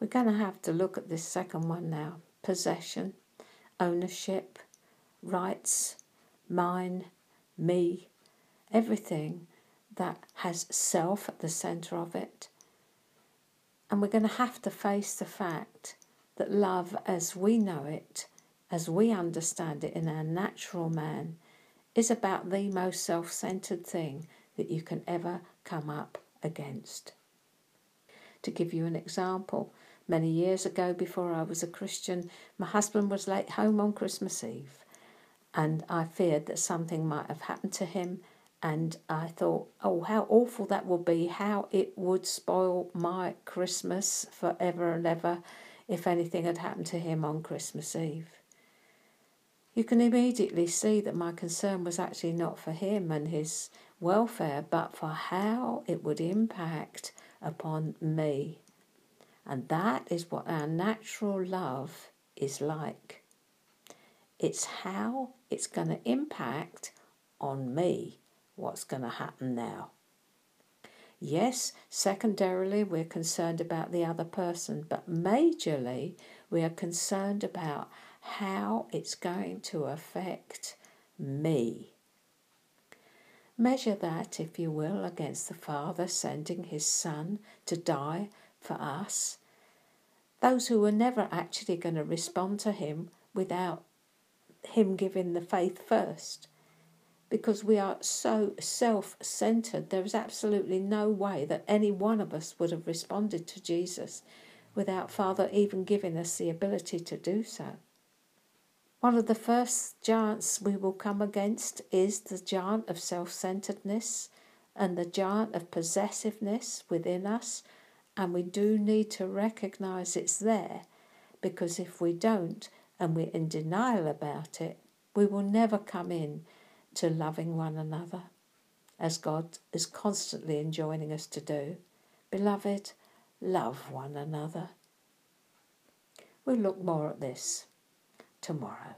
We're going to have to look at this second one now possession, ownership, rights, mine, me, everything that has self at the centre of it. And we're going to have to face the fact that love, as we know it, as we understand it in our natural man, is about the most self centered thing that you can ever come up against. To give you an example, many years ago, before I was a Christian, my husband was late home on Christmas Eve, and I feared that something might have happened to him. And I thought, oh, how awful that would be, how it would spoil my Christmas forever and ever if anything had happened to him on Christmas Eve. You can immediately see that my concern was actually not for him and his welfare, but for how it would impact upon me. And that is what our natural love is like. It's how it's going to impact on me, what's going to happen now. Yes, secondarily, we're concerned about the other person, but majorly, we are concerned about how it's going to affect me. Measure that, if you will, against the Father sending his Son to die for us. Those who were never actually going to respond to him without him giving the faith first. Because we are so self centered, there is absolutely no way that any one of us would have responded to Jesus without Father even giving us the ability to do so. One of the first giants we will come against is the giant of self centeredness and the giant of possessiveness within us, and we do need to recognize it's there because if we don't and we're in denial about it, we will never come in to loving one another as God is constantly enjoining us to do. Beloved, love one another. We'll look more at this tomorrow.